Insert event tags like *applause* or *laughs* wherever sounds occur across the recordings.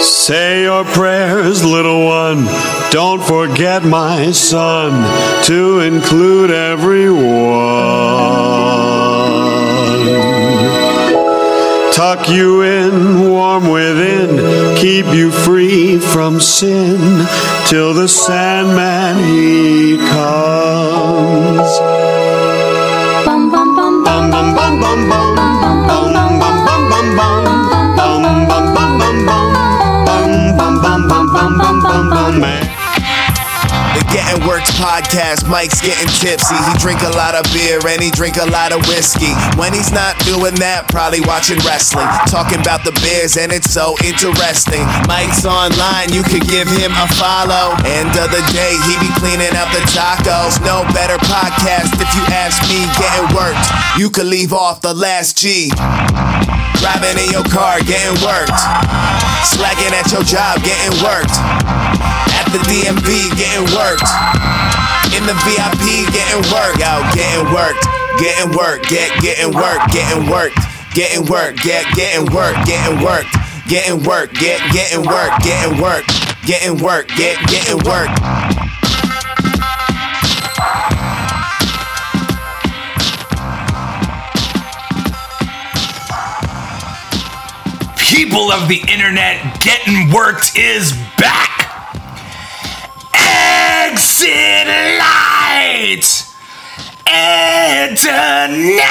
Say your prayers, little one. Don't forget, my son, to include everyone. Tuck you in, warm within, keep you free from sin, till the Sandman he comes. Man. The Getting Worked podcast, Mike's getting tipsy. He drink a lot of beer and he drink a lot of whiskey. When he's not doing that, probably watching wrestling. Talking about the Bears and it's so interesting. Mike's online, you could give him a follow. End of the day, he be cleaning out the tacos. No better podcast if you ask me. Getting Worked, you could leave off the last G. Driving in your car, getting worked. Slacking at your job, getting worked. At the DMV, getting worked. In the VIP, getting worked. Yo, getting worked. Getting worked. Get getting worked. Getting worked. Getting worked. Get getting worked. Getting worked. Getting worked. Get getting worked. Getting worked. Getting worked. Get getting worked. People of the internet, getting worked is back. Exit light. And tonight,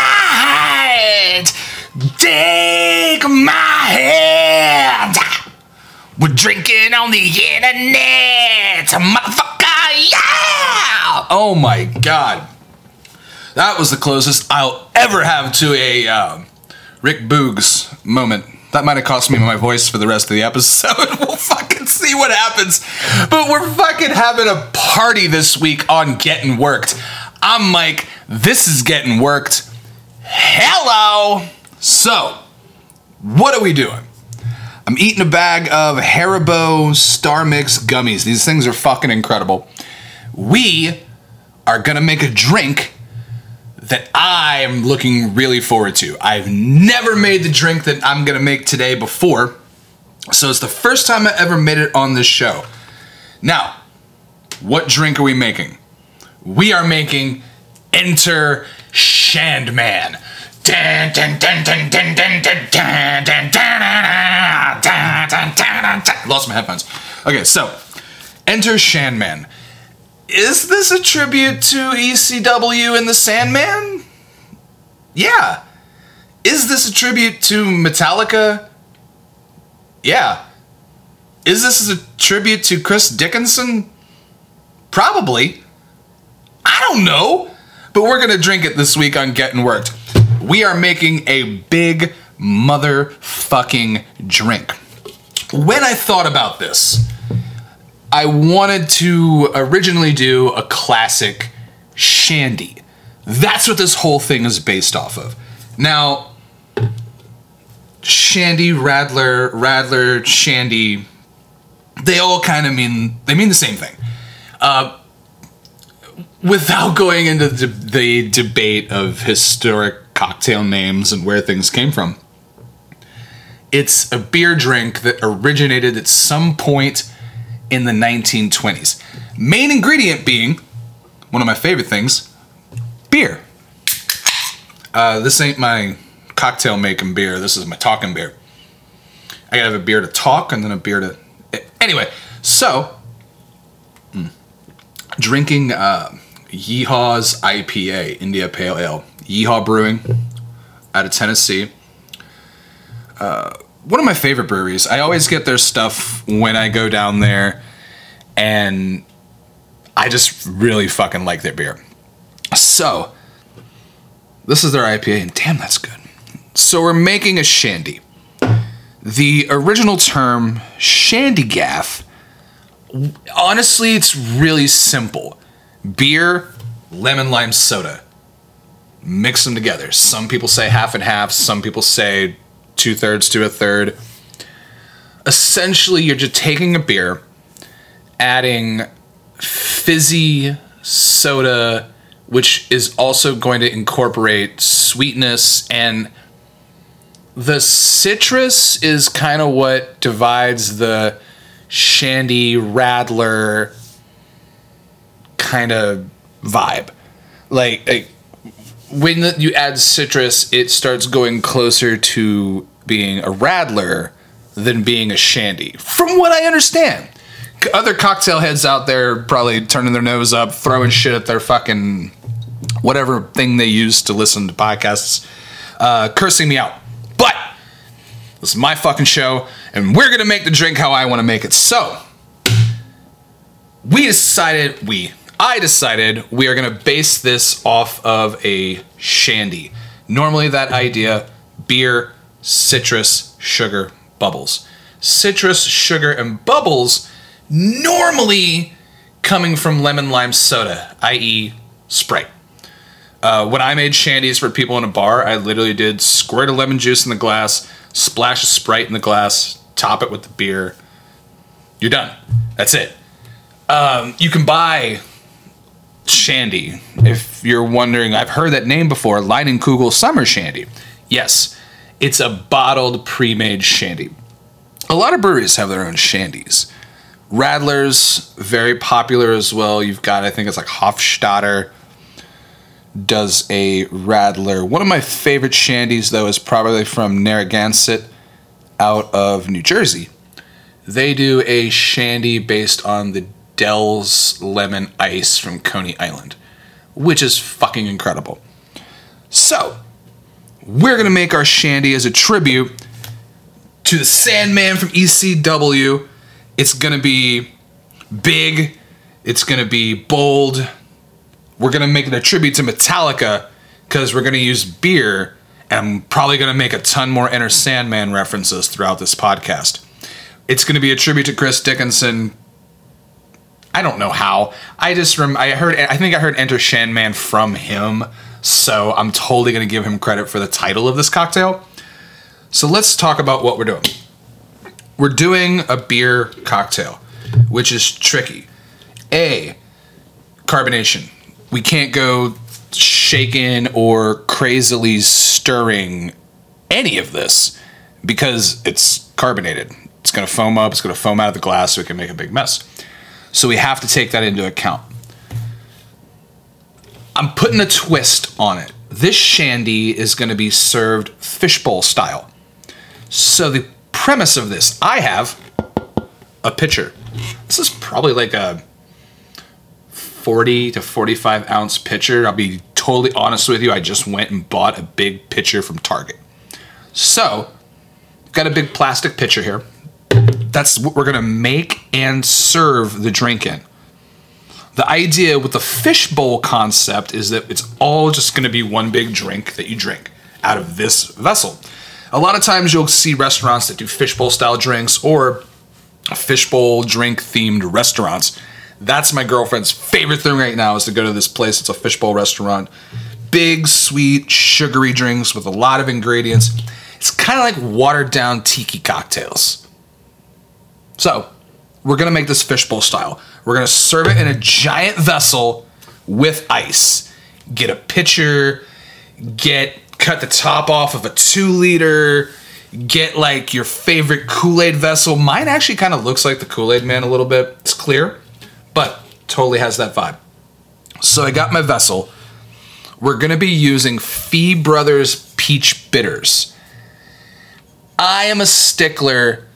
take my hand. We're drinking on the internet, motherfucker. Yeah! Oh my god. That was the closest I'll ever have to a um, Rick Boogs moment. That might have cost me my voice for the rest of the episode. *laughs* we'll fucking see what happens. But we're fucking having a party this week on Getting Worked. I'm Mike. This is Getting Worked. Hello. So, what are we doing? I'm eating a bag of Haribo Star Mix gummies. These things are fucking incredible. We are gonna make a drink that I'm looking really forward to. I've never made the drink that I'm going to make today before. So it's the first time I ever made it on this show. Now, what drink are we making? We are making Enter Shandman. Lost my headphones. Okay, so Enter Shandman. Is this a tribute to ECW and the Sandman? Yeah. Is this a tribute to Metallica? Yeah. Is this a tribute to Chris Dickinson? Probably. I don't know. But we're going to drink it this week on Getting Worked. We are making a big motherfucking drink. When I thought about this, I wanted to originally do a classic shandy. That's what this whole thing is based off of. Now, shandy, radler, radler, shandy, they all kind of mean they mean the same thing. Uh, without going into the, the debate of historic cocktail names and where things came from, it's a beer drink that originated at some point in the 1920s. Main ingredient being one of my favorite things beer. Uh, this ain't my cocktail making beer, this is my talking beer. I gotta have a beer to talk and then a beer to. Anyway, so mm, drinking uh, Yeehaw's IPA, India Pale Ale. Yeehaw Brewing out of Tennessee. Uh, one of my favorite breweries. I always get their stuff when I go down there, and I just really fucking like their beer. So, this is their IPA, and damn, that's good. So, we're making a shandy. The original term, shandygaff, honestly, it's really simple beer, lemon lime soda. Mix them together. Some people say half and half, some people say two thirds to a third. Essentially, you're just taking a beer, adding fizzy soda, which is also going to incorporate sweetness and the citrus is kind of what divides the shandy radler kind of vibe. Like, like when the, you add citrus, it starts going closer to being a radler than being a shandy, from what I understand. Other cocktail heads out there probably turning their nose up, throwing shit at their fucking whatever thing they use to listen to podcasts, uh, cursing me out. But this is my fucking show, and we're gonna make the drink how I want to make it. So we decided we I decided we are going to base this off of a shandy. Normally that idea beer, citrus, sugar, bubbles. Citrus, sugar and bubbles normally coming from lemon lime soda, i.e. Sprite. Uh, when I made shandies for people in a bar, I literally did squirt of lemon juice in the glass, splash a Sprite in the glass, top it with the beer. You're done. That's it. Um, you can buy Shandy. If you're wondering, I've heard that name before, Leinenkugel Summer Shandy. Yes, it's a bottled pre-made shandy. A lot of breweries have their own shandies. Radler's very popular as well. You've got, I think it's like Hofstadter does a Radler. One of my favorite shandies though is probably from Narragansett out of New Jersey. They do a shandy based on the Dell's lemon ice from Coney Island, which is fucking incredible. So, we're gonna make our shandy as a tribute to the Sandman from ECW. It's gonna be big, it's gonna be bold. We're gonna make it a tribute to Metallica because we're gonna use beer and I'm probably gonna make a ton more Inner Sandman references throughout this podcast. It's gonna be a tribute to Chris Dickinson I don't know how. I just rem- I heard I think I heard Enter Sandman from him, so I'm totally gonna give him credit for the title of this cocktail. So let's talk about what we're doing. We're doing a beer cocktail, which is tricky. A carbonation. We can't go shaking or crazily stirring any of this because it's carbonated. It's gonna foam up, it's gonna foam out of the glass, so it can make a big mess. So we have to take that into account. I'm putting a twist on it. This shandy is going to be served fishbowl style. So the premise of this, I have a pitcher. This is probably like a 40 to 45 ounce pitcher. I'll be totally honest with you. I just went and bought a big pitcher from Target. So, got a big plastic pitcher here that's what we're gonna make and serve the drink in. The idea with the fishbowl concept is that it's all just gonna be one big drink that you drink out of this vessel. A lot of times you'll see restaurants that do fishbowl style drinks or fishbowl drink themed restaurants. That's my girlfriend's favorite thing right now is to go to this place. It's a fishbowl restaurant. Big, sweet, sugary drinks with a lot of ingredients. It's kind of like watered down tiki cocktails. So, we're gonna make this fishbowl style. We're gonna serve it in a giant vessel with ice. Get a pitcher, get cut the top off of a two liter, get like your favorite Kool Aid vessel. Mine actually kind of looks like the Kool Aid man a little bit. It's clear, but totally has that vibe. So, I got my vessel. We're gonna be using Fee Brothers Peach Bitters. I am a stickler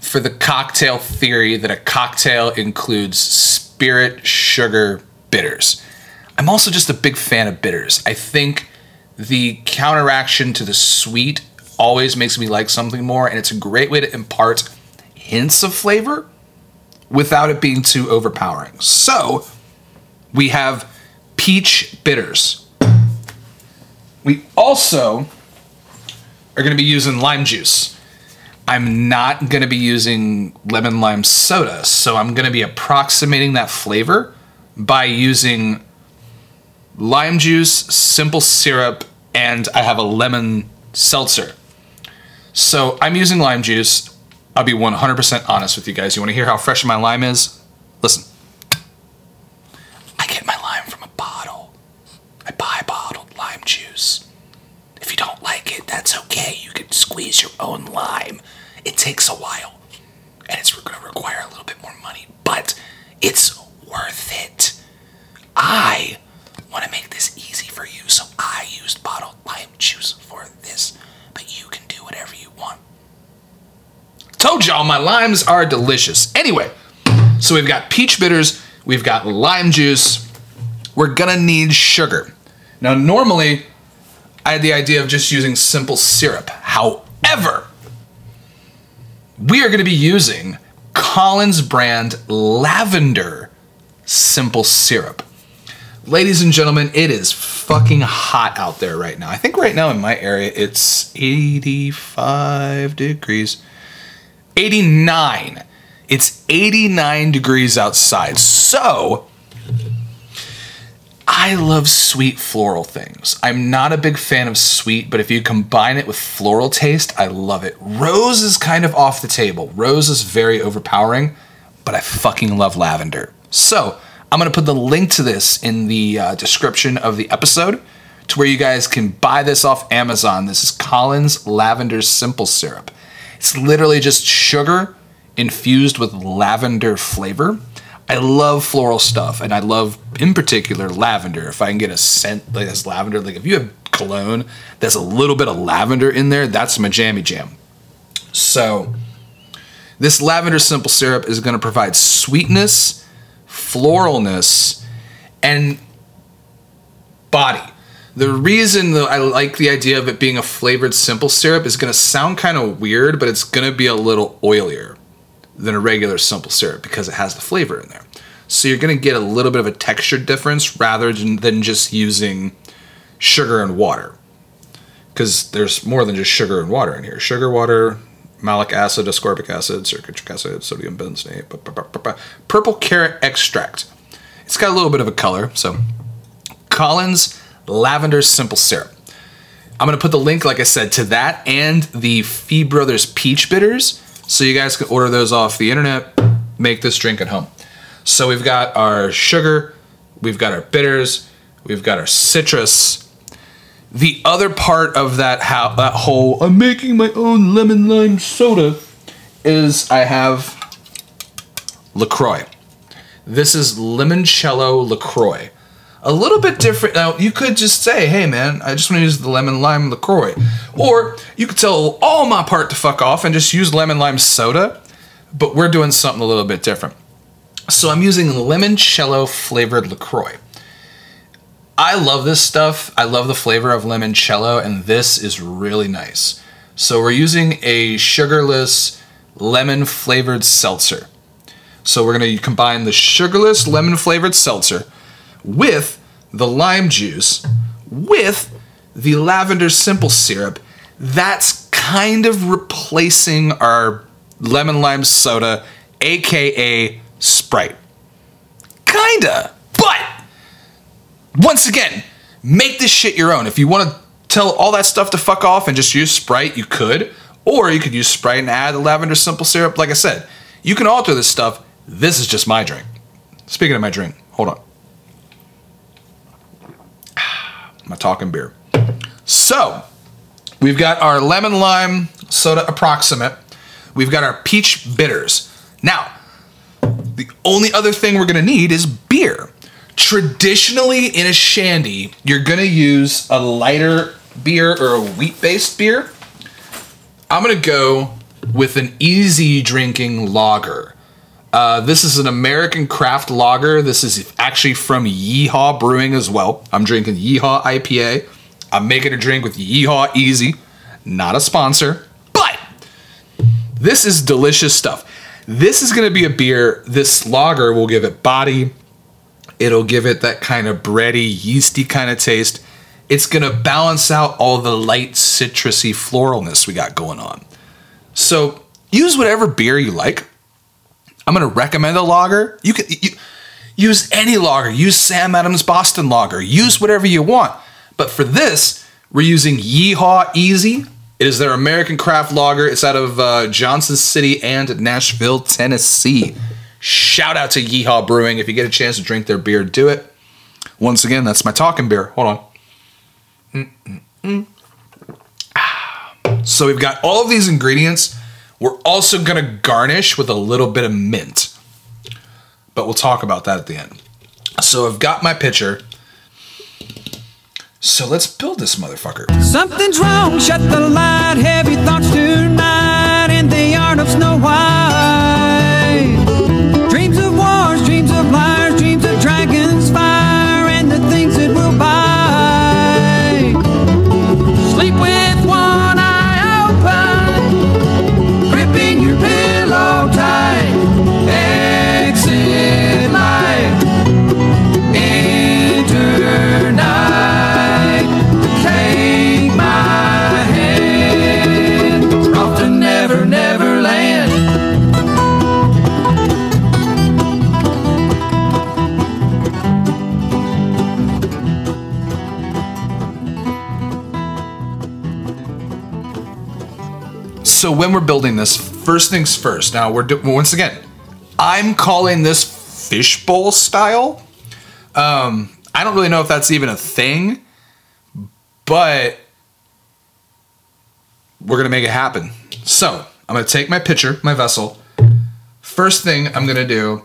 for the cocktail theory that a cocktail includes spirit, sugar, bitters. I'm also just a big fan of bitters. I think the counteraction to the sweet always makes me like something more, and it's a great way to impart hints of flavor without it being too overpowering. So, we have peach bitters. We also are going to be using lime juice. I'm not going to be using lemon lime soda, so I'm going to be approximating that flavor by using lime juice, simple syrup, and I have a lemon seltzer. So I'm using lime juice. I'll be 100% honest with you guys. You want to hear how fresh my lime is? Listen. I get my lime from a bottle. I buy bottled lime juice. If you don't like it, that's okay. You can squeeze your own lime. It takes a while, and it's going to require a little bit more money, but it's worth it. I want to make this easy for you, so I used bottled lime juice for this, but you can do whatever you want. Told y'all my limes are delicious. Anyway, so we've got peach bitters, we've got lime juice. We're gonna need sugar. Now, normally, I had the idea of just using simple syrup. However, we are gonna be using Collins brand lavender simple syrup. Ladies and gentlemen, it is fucking hot out there right now. I think right now in my area it's 85 degrees. 89. It's 89 degrees outside. So, I love sweet floral things. I'm not a big fan of sweet, but if you combine it with floral taste, I love it. Rose is kind of off the table. Rose is very overpowering, but I fucking love lavender. So, I'm going to put the link to this in the uh, description of the episode to where you guys can buy this off Amazon. This is Collins Lavender Simple Syrup. It's literally just sugar infused with lavender flavor. I love floral stuff, and I love, in particular, lavender. If I can get a scent like this lavender, like if you have cologne that's a little bit of lavender in there, that's my jammy jam. So, this lavender simple syrup is going to provide sweetness, floralness, and body. The reason that I like the idea of it being a flavored simple syrup is going to sound kind of weird, but it's going to be a little oilier than a regular simple syrup because it has the flavor in there. So you're going to get a little bit of a texture difference rather than just using sugar and water. Because there's more than just sugar and water in here. Sugar, water, malic acid, ascorbic acid, citric acid, sodium benzoate, purple carrot extract. It's got a little bit of a color. So Collins Lavender Simple Syrup. I'm gonna put the link, like I said, to that and the Fee Brothers Peach Bitters, so you guys can order those off the internet. Make this drink at home. So we've got our sugar, we've got our bitters, we've got our citrus. The other part of that how that whole I'm making my own lemon lime soda is I have Lacroix. This is limoncello Lacroix. A little bit different. Now, you could just say, hey man, I just want to use the lemon lime LaCroix. Or you could tell all my part to fuck off and just use lemon lime soda. But we're doing something a little bit different. So I'm using limoncello flavored LaCroix. I love this stuff. I love the flavor of limoncello, and this is really nice. So we're using a sugarless lemon flavored seltzer. So we're going to combine the sugarless lemon flavored seltzer with the lime juice with the lavender simple syrup. That's kind of replacing our lemon lime soda, aka Sprite. Kinda. But once again, make this shit your own. If you want to tell all that stuff to fuck off and just use Sprite, you could. Or you could use Sprite and add the lavender simple syrup. Like I said, you can alter this stuff. This is just my drink. Speaking of my drink, hold on. My talking beer. So, we've got our lemon lime soda approximate. We've got our peach bitters. Now, the only other thing we're gonna need is beer. Traditionally, in a shandy, you're gonna use a lighter beer or a wheat based beer. I'm gonna go with an easy drinking lager. Uh, this is an American craft lager. This is actually from Yeehaw Brewing as well. I'm drinking Yeehaw IPA. I'm making a drink with Yeehaw Easy. Not a sponsor, but this is delicious stuff. This is going to be a beer. This lager will give it body. It'll give it that kind of bready, yeasty kind of taste. It's going to balance out all the light, citrusy floralness we got going on. So use whatever beer you like. I'm going to recommend a lager. You can you, use any lager. Use Sam Adams Boston Lager. Use whatever you want. But for this, we're using Yeehaw Easy. It is their American craft lager. It's out of uh, Johnson City and Nashville, Tennessee. Shout out to Yeehaw Brewing. If you get a chance to drink their beer, do it. Once again, that's my talking beer. Hold on. Mm-mm-mm. So we've got all of these ingredients. We're also gonna garnish with a little bit of mint. But we'll talk about that at the end. So I've got my pitcher. So let's build this motherfucker. Something's wrong, shut the light. Heavy thoughts tonight in the art of Snow White. When we're building this, first things first. Now we're do- once again, I'm calling this fishbowl style. Um, I don't really know if that's even a thing, but we're gonna make it happen. So I'm gonna take my pitcher, my vessel. First thing I'm gonna do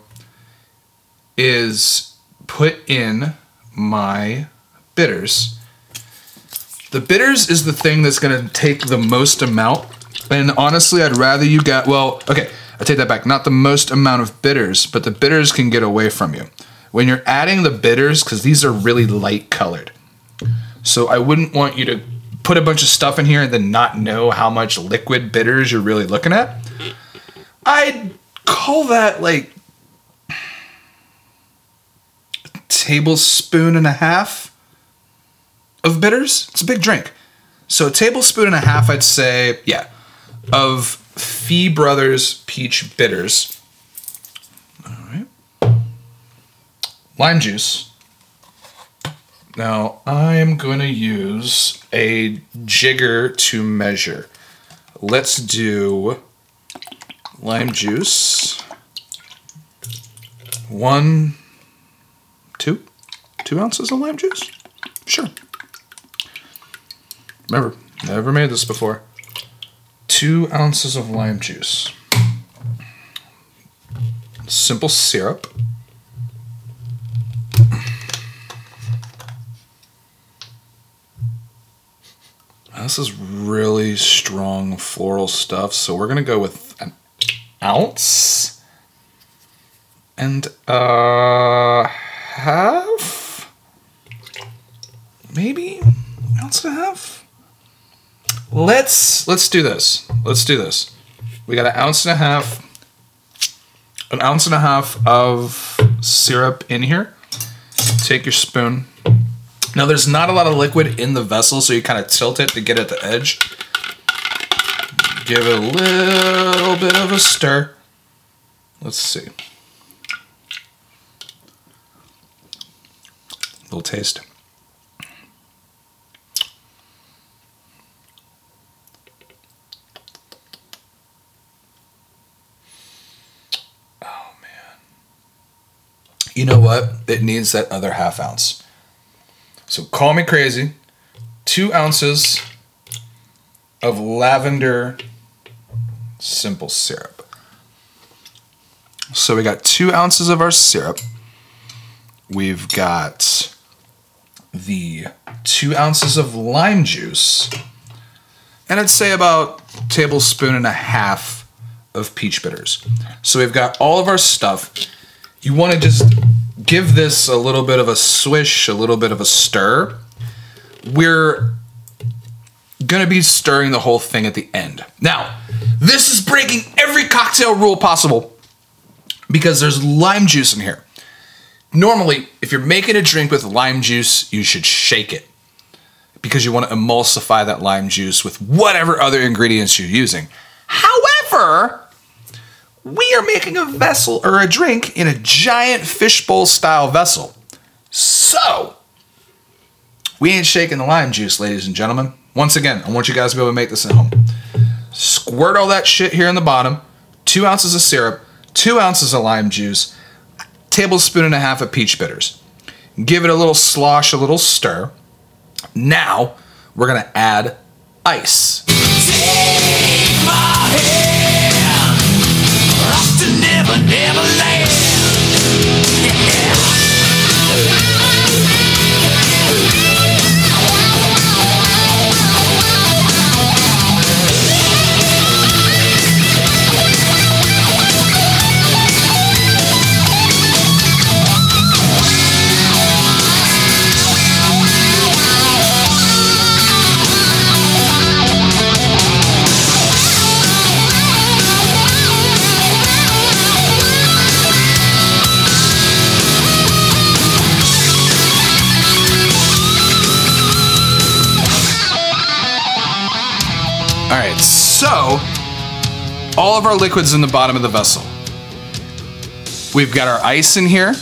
is put in my bitters. The bitters is the thing that's gonna take the most amount. And honestly, I'd rather you get, well, okay, I take that back. Not the most amount of bitters, but the bitters can get away from you. When you're adding the bitters, because these are really light colored. So I wouldn't want you to put a bunch of stuff in here and then not know how much liquid bitters you're really looking at. I'd call that like a tablespoon and a half of bitters. It's a big drink. So a tablespoon and a half, I'd say, yeah, of Fee Brothers peach bitters. All right. Lime juice. Now I am going to use a jigger to measure. Let's do lime juice. One, two, two ounces of lime juice. Sure. Remember, never made this before. Two ounces of lime juice. Simple syrup. This is really strong floral stuff, so we're gonna go with an ounce and uh half, maybe ounce and a half. Let's let's do this. Let's do this. We got an ounce and a half, an ounce and a half of syrup in here. Take your spoon. Now there's not a lot of liquid in the vessel, so you kind of tilt it to get at the edge. Give it a little bit of a stir. Let's see. little taste. You know what? It needs that other half ounce. So call me crazy. Two ounces of lavender simple syrup. So we got two ounces of our syrup. We've got the two ounces of lime juice. And I'd say about tablespoon and a half of peach bitters. So we've got all of our stuff. You want to just give this a little bit of a swish, a little bit of a stir. We're gonna be stirring the whole thing at the end. Now, this is breaking every cocktail rule possible because there's lime juice in here. Normally, if you're making a drink with lime juice, you should shake it because you want to emulsify that lime juice with whatever other ingredients you're using. However, we are making a vessel or a drink in a giant fishbowl style vessel. So, we ain't shaking the lime juice, ladies and gentlemen. Once again, I want you guys to be able to make this at home. Squirt all that shit here in the bottom, two ounces of syrup, two ounces of lime juice, tablespoon and a half of peach bitters. Give it a little slosh, a little stir. Now, we're gonna add ice. Never, never land. All of our liquids in the bottom of the vessel. We've got our ice in here.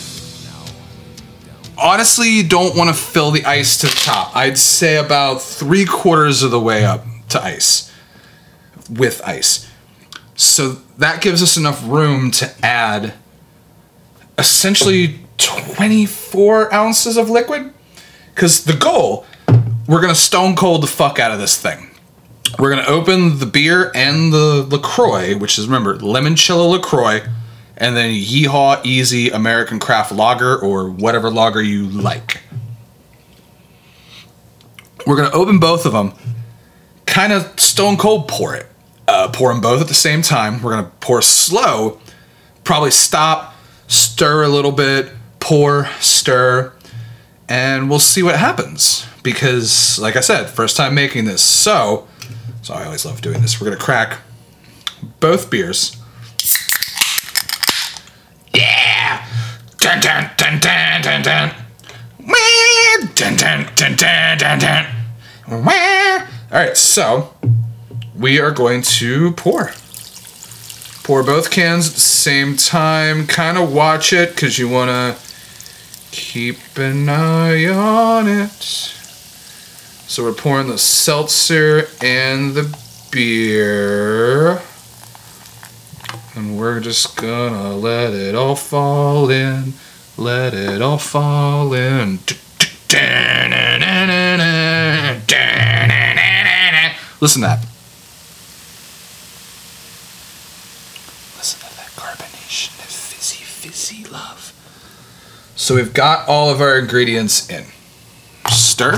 Honestly, you don't want to fill the ice to the top. I'd say about three quarters of the way up to ice with ice. So that gives us enough room to add essentially 24 ounces of liquid. Because the goal, we're going to stone cold the fuck out of this thing. We're gonna open the beer and the Lacroix, which is remember limoncello Lacroix, and then Yeehaw Easy American Craft Lager or whatever lager you like. We're gonna open both of them, kind of stone cold pour it. Uh, pour them both at the same time. We're gonna pour slow, probably stop, stir a little bit, pour, stir, and we'll see what happens. Because, like I said, first time making this, so so I always love doing this. We're gonna crack both beers. Yeah! Dun dun dun dun dun dun. Dun dun dun dun dun dun. All right, so we are going to pour. Pour both cans at the same time. Kind of watch it because you want to keep an eye on it. So we're pouring the seltzer and the beer. And we're just gonna let it all fall in. Let it all fall in. Listen to that. Listen to that carbonation, that fizzy, fizzy love. So we've got all of our ingredients in. Stir.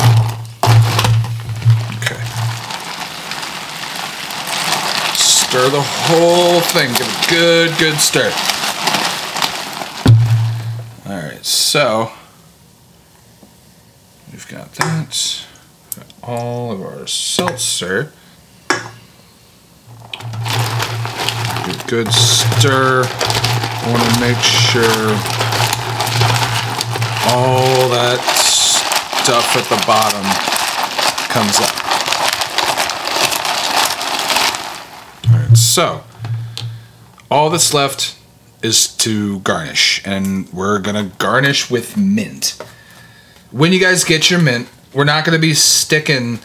Stir the whole thing. Give it a good, good stir. All right, so we've got that. Got all of our seltzer. Give a good stir. I want to make sure all that stuff at the bottom comes up. All right, so all that's left is to garnish, and we're gonna garnish with mint. When you guys get your mint, we're not gonna be sticking.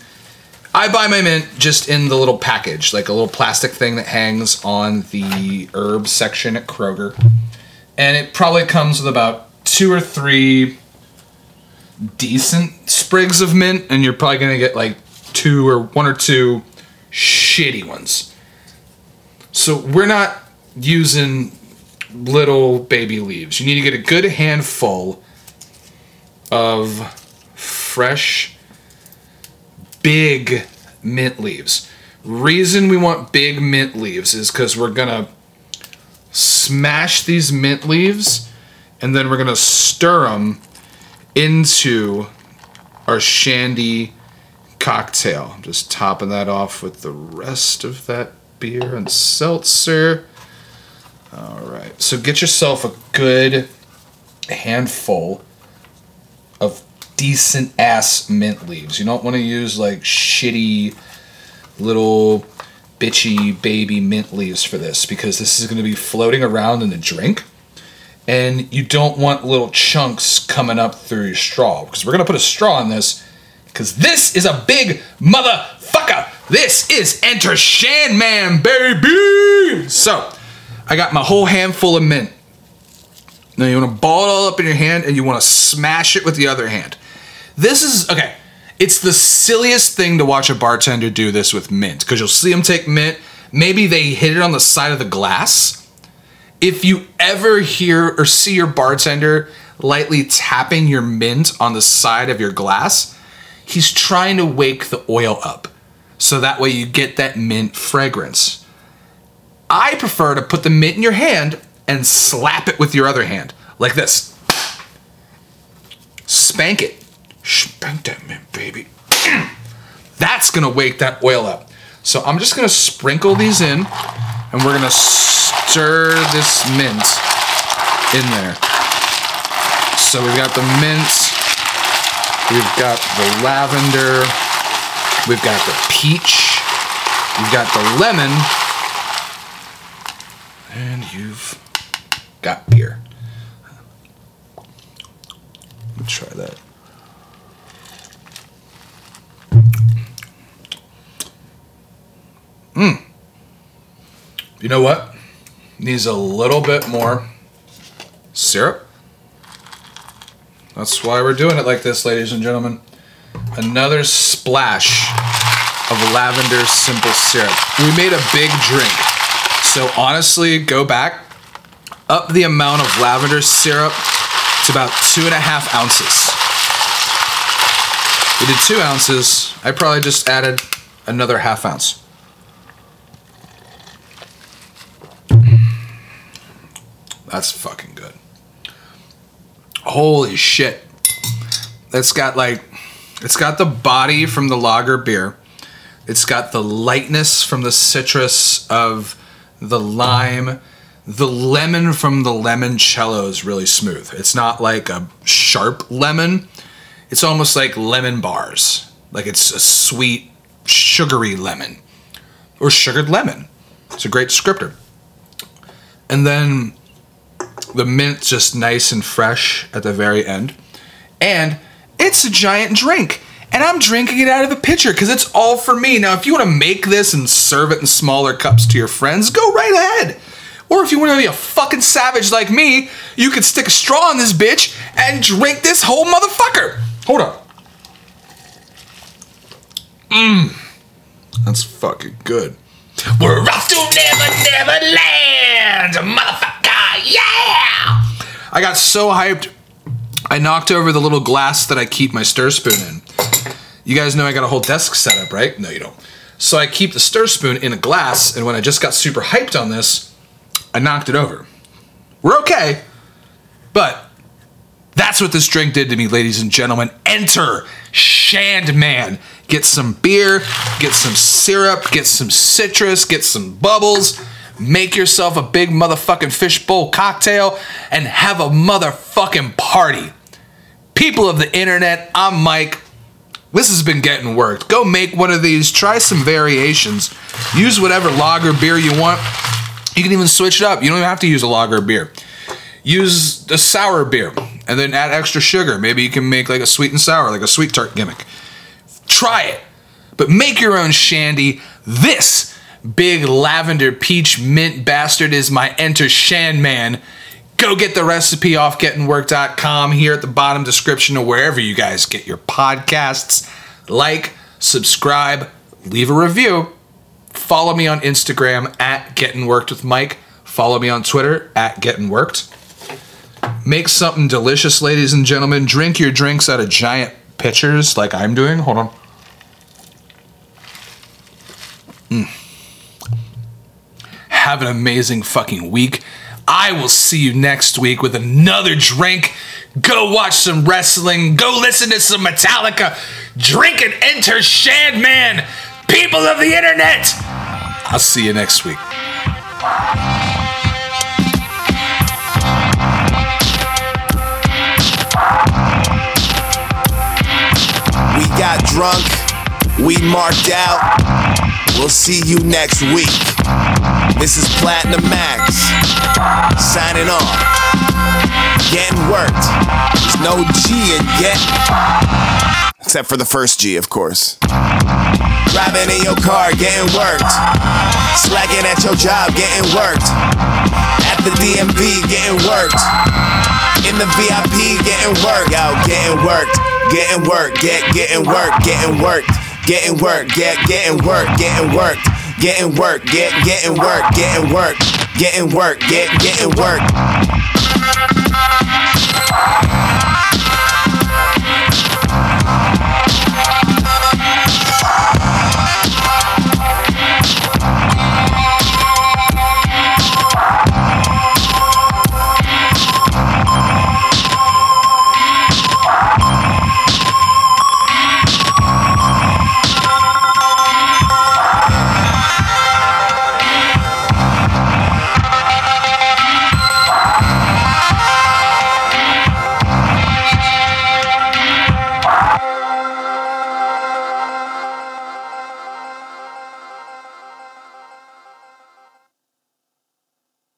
I buy my mint just in the little package, like a little plastic thing that hangs on the herb section at Kroger. And it probably comes with about two or three decent sprigs of mint, and you're probably gonna get like two or one or two shitty ones. So we're not using little baby leaves. You need to get a good handful of fresh, big mint leaves. Reason we want big mint leaves is because we're gonna smash these mint leaves and then we're gonna stir them into our shandy cocktail. I'm just topping that off with the rest of that beer and seltzer. All right, so get yourself a good handful of decent ass mint leaves. You don't want to use like shitty little bitchy baby mint leaves for this because this is going to be floating around in the drink. And you don't want little chunks coming up through your straw because we're going to put a straw in this because this is a big motherfucker. This is Enter Shanman, baby. So I got my whole handful of mint. Now you want to ball it all up in your hand and you want to smash it with the other hand. This is okay. It's the silliest thing to watch a bartender do this with mint because you'll see them take mint maybe they hit it on the side of the glass. If you ever hear or see your bartender lightly tapping your mint on the side of your glass, he's trying to wake the oil up. So that way you get that mint fragrance. I prefer to put the mint in your hand and slap it with your other hand, like this. Spank it. Spank that mint, baby. That's gonna wake that oil up. So I'm just gonna sprinkle these in and we're gonna stir this mint in there. So we've got the mint, we've got the lavender, we've got the peach, we've got the lemon, and you've got beer. Let's try that. Mmm. You know what? Needs a little bit more syrup. That's why we're doing it like this, ladies and gentlemen. Another splash of lavender simple syrup. We made a big drink. So honestly, go back, up the amount of lavender syrup to about two and a half ounces. We did two ounces. I probably just added another half ounce. That's fucking good. Holy shit. That's got like it's got the body from the lager beer. It's got the lightness from the citrus of the lime. The lemon from the limoncello is really smooth. It's not like a sharp lemon. It's almost like lemon bars. Like it's a sweet, sugary lemon. Or sugared lemon. It's a great descriptor. And then the mint just nice and fresh at the very end. And it's a giant drink. And I'm drinking it out of the pitcher because it's all for me. Now, if you want to make this and serve it in smaller cups to your friends, go right ahead. Or if you want to be a fucking savage like me, you could stick a straw in this bitch and drink this whole motherfucker. Hold on. Mmm. That's fucking good. We're off to Never Never Land, motherfucker, yeah! I got so hyped, I knocked over the little glass that I keep my stir spoon in. You guys know I got a whole desk set up, right? No, you don't. So I keep the stir spoon in a glass, and when I just got super hyped on this, I knocked it over. We're okay, but that's what this drink did to me, ladies and gentlemen. Enter Shandman. Get some beer, get some syrup, get some citrus, get some bubbles. Make yourself a big motherfucking fishbowl cocktail and have a motherfucking party. People of the internet, I'm Mike. This has been getting worked. Go make one of these, try some variations. Use whatever lager beer you want. You can even switch it up. You don't even have to use a lager beer. Use a sour beer and then add extra sugar. Maybe you can make like a sweet and sour, like a sweet tart gimmick. Try it. But make your own shandy. This big lavender peach mint bastard is my enter shan man. Go get the recipe off gettingwork.com here at the bottom description or wherever you guys get your podcasts. Like, subscribe, leave a review. Follow me on Instagram at Getting Worked with Mike. Follow me on Twitter at Getting Worked. Make something delicious, ladies and gentlemen. Drink your drinks out of giant pitchers like I'm doing. Hold on. Mm. Have an amazing fucking week. I will see you next week with another drink. Go watch some wrestling. Go listen to some Metallica. Drink and enter Shandman. People of the internet. I'll see you next week. We got drunk, we marked out. We'll see you next week. This is Platinum Max signing off. Getting worked. There's no G in get. Except for the first G, of course. Driving in your car, getting worked. Slacking at your job, getting worked. At the DMV, getting worked. In the VIP, getting worked. Out, getting worked. Getting worked. Get, getting worked. Getting worked. Getting worked. Get, getting worked. Getting worked. Work, get getting work, getting work, getting work, get getting work.